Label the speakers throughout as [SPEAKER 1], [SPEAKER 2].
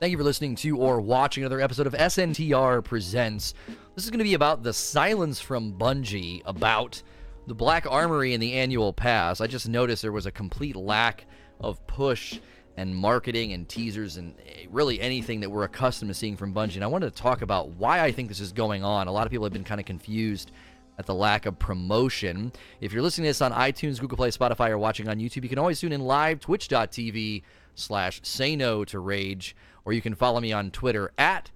[SPEAKER 1] Thank you for listening to or watching another episode of SNTR Presents. This is going to be about the silence from Bungie about the Black Armory and the annual pass. I just noticed there was a complete lack of push and marketing and teasers and eh, really anything that we're accustomed to seeing from Bungie. And I wanted to talk about why I think this is going on. A lot of people have been kind of confused at the lack of promotion. If you're listening to this on iTunes, Google Play, Spotify, or watching on YouTube, you can always tune in live twitch.tv slash say no to rage or you can follow me on Twitter at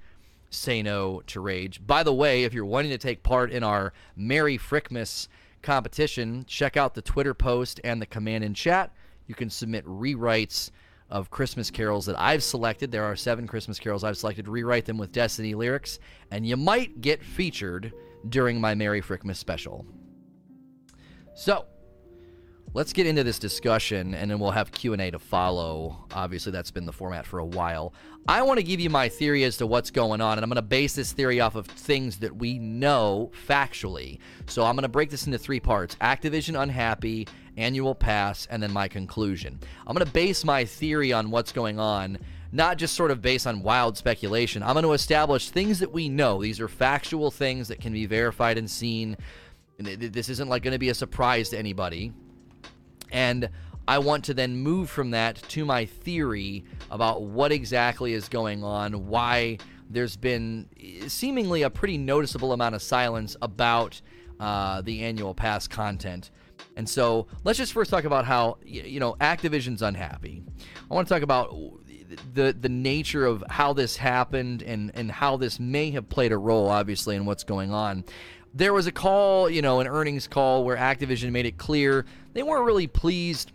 [SPEAKER 1] Say No to Rage. By the way, if you're wanting to take part in our Merry Frickmas competition, check out the Twitter post and the command in chat. You can submit rewrites of Christmas carols that I've selected. There are seven Christmas carols I've selected. Rewrite them with Destiny lyrics, and you might get featured during my Merry Frickmas special. So, let's get into this discussion and then we'll have q&a to follow. Obviously that's been the format for a while. I want to give you my theory as to what's going on and i'm going to base this theory off of things that we know factually. So i'm going to break this into three parts activision unhappy annual pass and then my conclusion. I'm going to base my theory on what's going on not just sort of based on wild speculation i'm going to establish things that we know these are factual things that can be verified and seen this isn't like going to be a surprise to anybody and I want to then move from that to my theory about what exactly is going on, why there's been seemingly a pretty noticeable amount of silence about uh, the annual pass content. And so let's just first talk about how you know Activision's unhappy. I want to talk about the the nature of how this happened and and how this may have played a role, obviously, in what's going on there was a call, you know, an earnings call where Activision made it clear they weren't really pleased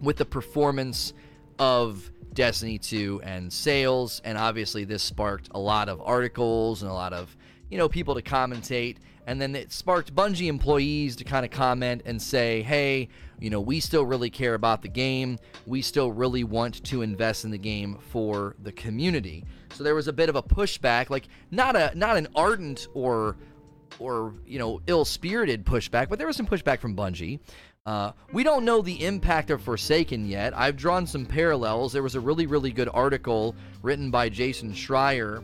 [SPEAKER 1] with the performance of Destiny 2 and sales. And obviously, this sparked a lot of articles and a lot of, you know, people to commentate. And then it sparked Bungie employees to kind of comment and say, hey, you know, we still really care about the game. We still really want to invest in the game for the community. So there was a bit of a pushback, like not a not an ardent or or you know ill-spirited pushback, but there was some pushback from Bungie. Uh, we don't know the impact of Forsaken yet. I've drawn some parallels. There was a really, really good article written by Jason Schreier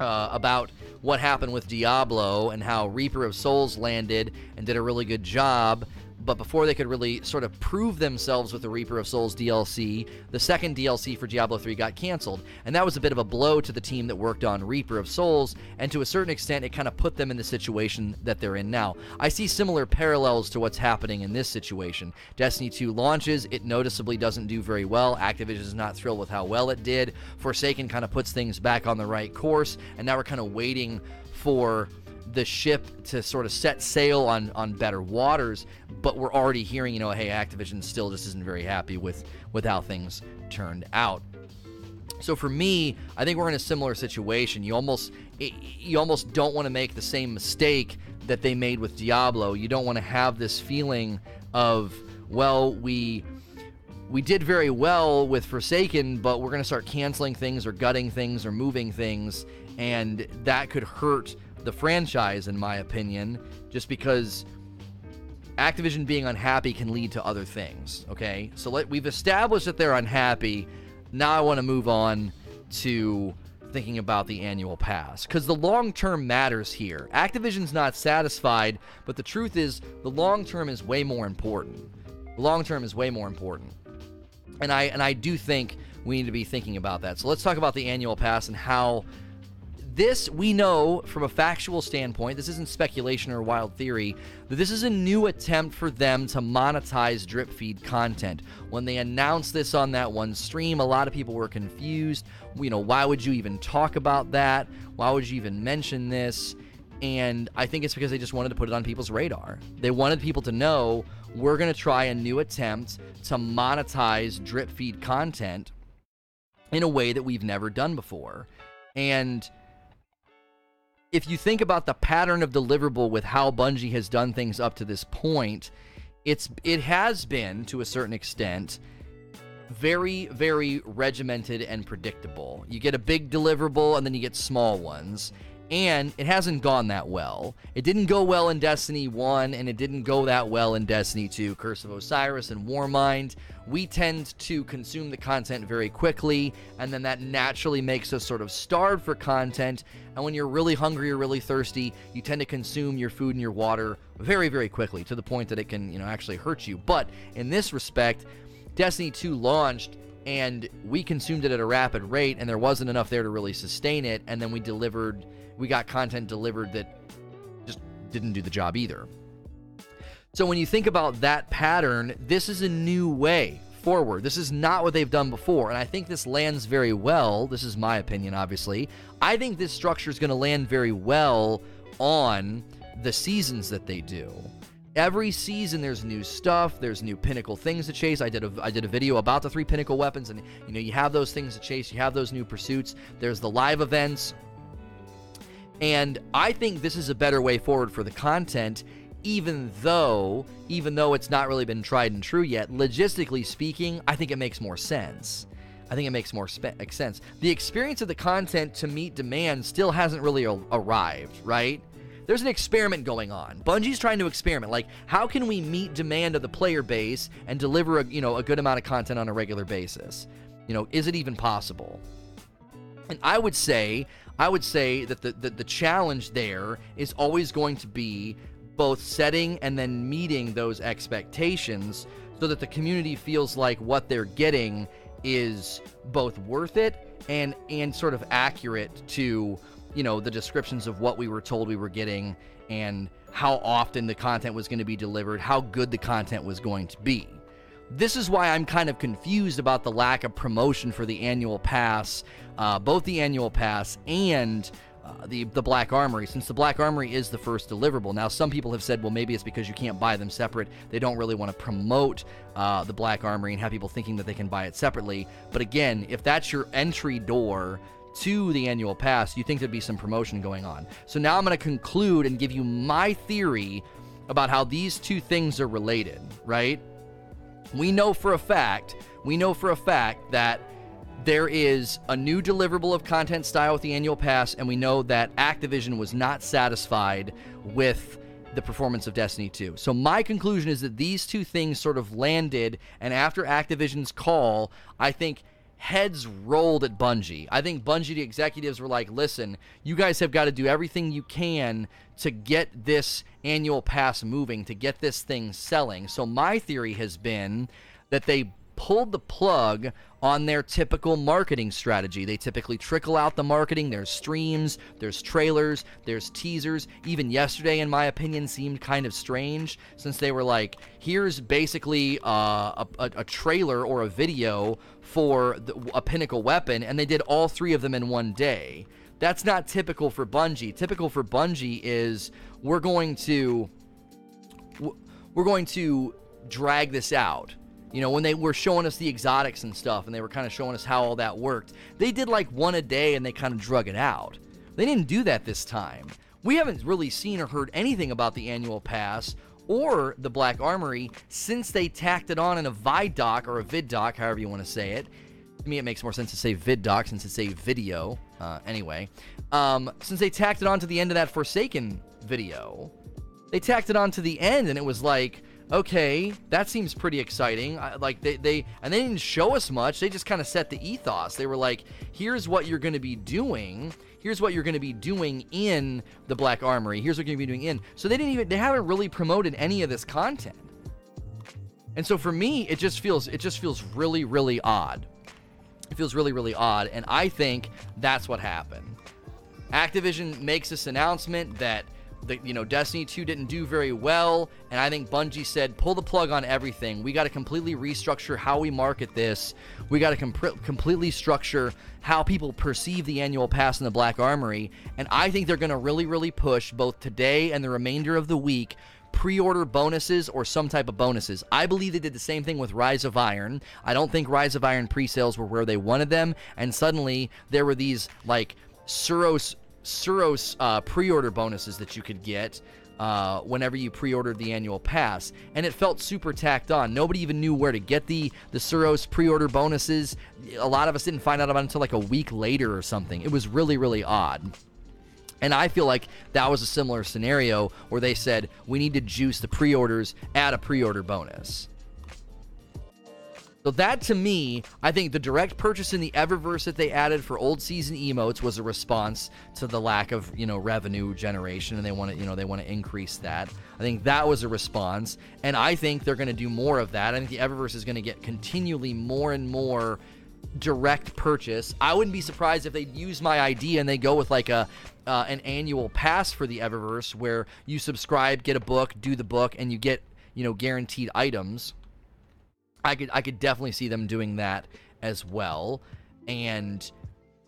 [SPEAKER 1] uh, about what happened with Diablo and how Reaper of Souls landed and did a really good job but before they could really sort of prove themselves with the Reaper of Souls DLC, the second DLC for Diablo 3 got canceled. And that was a bit of a blow to the team that worked on Reaper of Souls, and to a certain extent, it kind of put them in the situation that they're in now. I see similar parallels to what's happening in this situation. Destiny 2 launches, it noticeably doesn't do very well. Activision is not thrilled with how well it did. Forsaken kind of puts things back on the right course, and now we're kind of waiting for the ship to sort of set sail on on better waters but we're already hearing you know hey activision still just isn't very happy with with how things turned out. So for me i think we're in a similar situation. You almost you almost don't want to make the same mistake that they made with diablo. You don't want to have this feeling of well we we did very well with Forsaken, but we're going to start canceling things or gutting things or moving things, and that could hurt the franchise, in my opinion, just because Activision being unhappy can lead to other things. Okay, so let, we've established that they're unhappy. Now I want to move on to thinking about the annual pass because the long term matters here. Activision's not satisfied, but the truth is the long term is way more important. The long term is way more important, and I and I do think we need to be thinking about that. So let's talk about the annual pass and how this, we know from a factual standpoint, this isn't speculation or wild theory, that this is a new attempt for them to monetize drip feed content. When they announced this on that one stream, a lot of people were confused. You know, why would you even talk about that? Why would you even mention this? And I think it's because they just wanted to put it on people's radar. They wanted people to know we're going to try a new attempt to monetize drip feed content in a way that we've never done before. And if you think about the pattern of deliverable with how Bungie has done things up to this point, it's it has been to a certain extent very very regimented and predictable. You get a big deliverable and then you get small ones. And it hasn't gone that well. It didn't go well in Destiny 1, and it didn't go that well in Destiny 2. Curse of Osiris and Warmind, we tend to consume the content very quickly, and then that naturally makes us sort of starve for content. And when you're really hungry or really thirsty, you tend to consume your food and your water very, very quickly to the point that it can, you know, actually hurt you. But in this respect, Destiny 2 launched and we consumed it at a rapid rate and there wasn't enough there to really sustain it and then we delivered we got content delivered that just didn't do the job either. So when you think about that pattern, this is a new way forward. This is not what they've done before, and I think this lands very well. This is my opinion, obviously. I think this structure is going to land very well on the seasons that they do. Every season there's new stuff, there's new pinnacle things to chase. I did a I did a video about the three pinnacle weapons and you know, you have those things to chase, you have those new pursuits. There's the live events, and I think this is a better way forward for the content, even though, even though it's not really been tried and true yet. Logistically speaking, I think it makes more sense. I think it makes more spe- sense. The experience of the content to meet demand still hasn't really a- arrived, right? There's an experiment going on. Bungie's trying to experiment. Like, how can we meet demand of the player base and deliver a you know a good amount of content on a regular basis? You know, is it even possible? And I would say I would say that the, the, the challenge there is always going to be both setting and then meeting those expectations so that the community feels like what they're getting is both worth it and and sort of accurate to you know the descriptions of what we were told we were getting and how often the content was going to be delivered how good the content was going to be this is why I'm kind of confused about the lack of promotion for the annual pass, uh, both the annual pass and uh, the the Black Armory, since the Black Armory is the first deliverable. Now, some people have said, well, maybe it's because you can't buy them separate. They don't really want to promote uh, the Black Armory and have people thinking that they can buy it separately. But again, if that's your entry door to the annual pass, you think there'd be some promotion going on. So now I'm going to conclude and give you my theory about how these two things are related, right? We know for a fact, we know for a fact that there is a new deliverable of content style with the annual pass, and we know that Activision was not satisfied with the performance of Destiny 2. So my conclusion is that these two things sort of landed, and after Activision's call, I think heads rolled at Bungie. I think Bungie the executives were like, "Listen, you guys have got to do everything you can to get this annual pass moving, to get this thing selling." So my theory has been that they pulled the plug on their typical marketing strategy. They typically trickle out the marketing. There's streams, there's trailers, there's teasers. Even yesterday, in my opinion, seemed kind of strange since they were like, here's basically uh, a, a, a, trailer or a video for the, a pinnacle weapon, and they did all three of them in one day. That's not typical for Bungie. Typical for Bungie is we're going to we're going to drag this out you know, when they were showing us the exotics and stuff and they were kind of showing us how all that worked, they did like one a day and they kind of drug it out. They didn't do that this time. We haven't really seen or heard anything about the annual pass or the Black Armory since they tacked it on in a ViDoc or a VidDoc, however you want to say it. To me, it makes more sense to say VidDoc since it's a video. Uh, anyway, um, since they tacked it on to the end of that Forsaken video, they tacked it on to the end and it was like, okay, that seems pretty exciting. I, like they, they and they didn't show us much. They just kind of set the ethos. They were like, here's what you're going to be doing. Here's what you're going to be doing in the Black Armory. Here's what you're going to be doing in. So they didn't even they haven't really promoted any of this content. And so for me, it just feels it just feels really really odd. It feels really really odd, and I think that's what happened. Activision makes this announcement that the, you know Destiny 2 didn't do very well, and I think Bungie said pull the plug on everything. We got to completely restructure how we market this. We got to com- completely structure how people perceive the annual pass in the Black Armory, and I think they're going to really really push both today and the remainder of the week pre-order bonuses or some type of bonuses. I believe they did the same thing with Rise of Iron. I don't think Rise of Iron pre-sales were where they wanted them, and suddenly there were these like Suros Suros uh, pre-order bonuses that you could get uh, whenever you pre-ordered the annual pass, and it felt super tacked on. Nobody even knew where to get the the Suros pre-order bonuses. A lot of us didn't find out about it until like a week later or something. It was really really odd. And I feel like that was a similar scenario where they said, we need to juice the pre orders, add a pre order bonus. So that to me, I think the direct purchase in the Eververse that they added for old season emotes was a response to the lack of, you know, revenue generation and they want to, you know, they want to increase that. I think that was a response and I think they're going to do more of that. I think the Eververse is going to get continually more and more direct purchase. I wouldn't be surprised if they use my idea and they go with like a uh, an annual pass for the Eververse where you subscribe, get a book, do the book and you get, you know, guaranteed items I could I could definitely see them doing that as well. And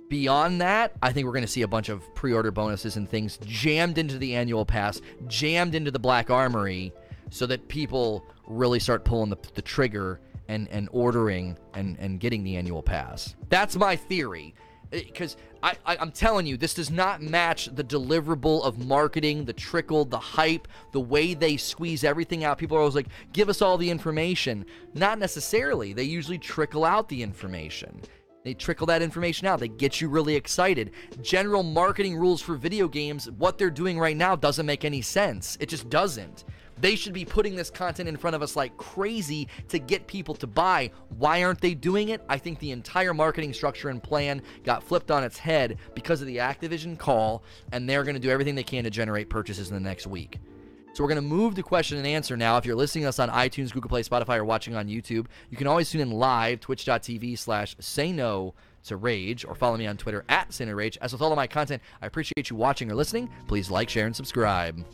[SPEAKER 1] beyond that, I think we're going to see a bunch of pre-order bonuses and things jammed into the annual pass, jammed into the Black Armory, so that people really start pulling the, the trigger and and ordering and and getting the annual pass. That's my theory eh, because I, I, am telling you, this does not match the deliverable of marketing, the trickle, the hype, the way they squeeze everything out. People are always like, give us all the information. Not necessarily. They usually trickle out the information. They trickle that information out. They get you really excited. General marketing rules for video games, what they're doing right now doesn't make any sense. It just doesn't. They should be putting this content in front of us like crazy to get people to buy. Why aren't they doing it? I think the entire marketing structure and plan got flipped on its head because of the Activision call, and they're going to do everything they can to generate purchases in the next week. So we're going to move to question and answer now. If you're listening to us on iTunes, Google Play, Spotify, or watching on YouTube, you can always tune in live, twitch.tv slash say no to rage, or follow me on Twitter at say no rage. As with all of my content, I appreciate you watching or listening. Please like, share, and subscribe.